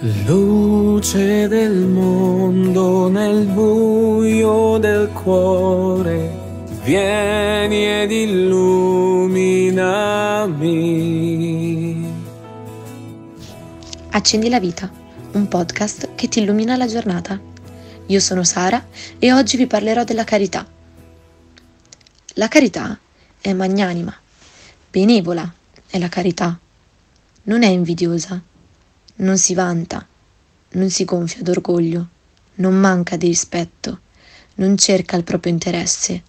Luce del mondo nel buio del cuore, vieni ed illuminami. Accendi la vita, un podcast che ti illumina la giornata. Io sono Sara e oggi vi parlerò della carità. La carità è magnanima, benevola è la carità, non è invidiosa non si vanta, non si gonfia d'orgoglio, non manca di rispetto, non cerca il proprio interesse,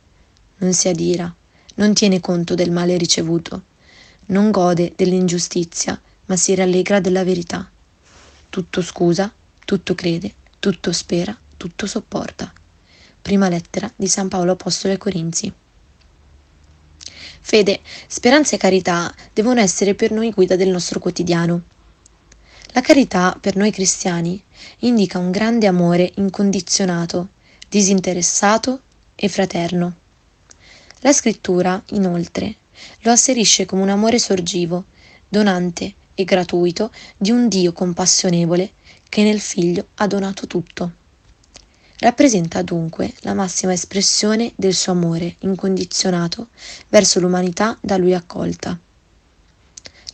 non si adira, non tiene conto del male ricevuto, non gode dell'ingiustizia, ma si rallegra della verità. Tutto scusa, tutto crede, tutto spera, tutto sopporta. Prima lettera di San Paolo Apostolo ai Corinzi. Fede, speranza e carità devono essere per noi guida del nostro quotidiano. La carità, per noi cristiani, indica un grande amore incondizionato, disinteressato e fraterno. La scrittura, inoltre, lo asserisce come un amore sorgivo, donante e gratuito di un Dio compassionevole che nel Figlio ha donato tutto. Rappresenta dunque la massima espressione del suo amore incondizionato verso l'umanità da lui accolta.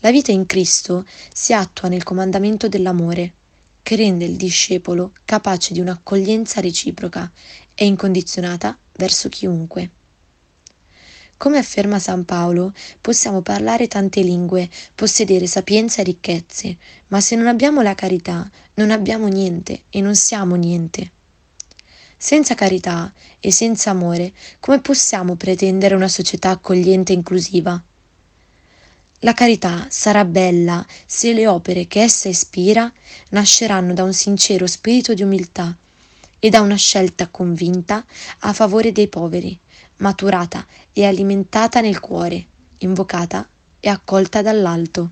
La vita in Cristo si attua nel comandamento dell'amore, che rende il discepolo capace di un'accoglienza reciproca e incondizionata verso chiunque. Come afferma San Paolo, possiamo parlare tante lingue, possedere sapienza e ricchezze, ma se non abbiamo la carità, non abbiamo niente e non siamo niente. Senza carità e senza amore, come possiamo pretendere una società accogliente e inclusiva? La carità sarà bella se le opere che essa ispira nasceranno da un sincero spirito di umiltà e da una scelta convinta a favore dei poveri, maturata e alimentata nel cuore, invocata e accolta dall'alto.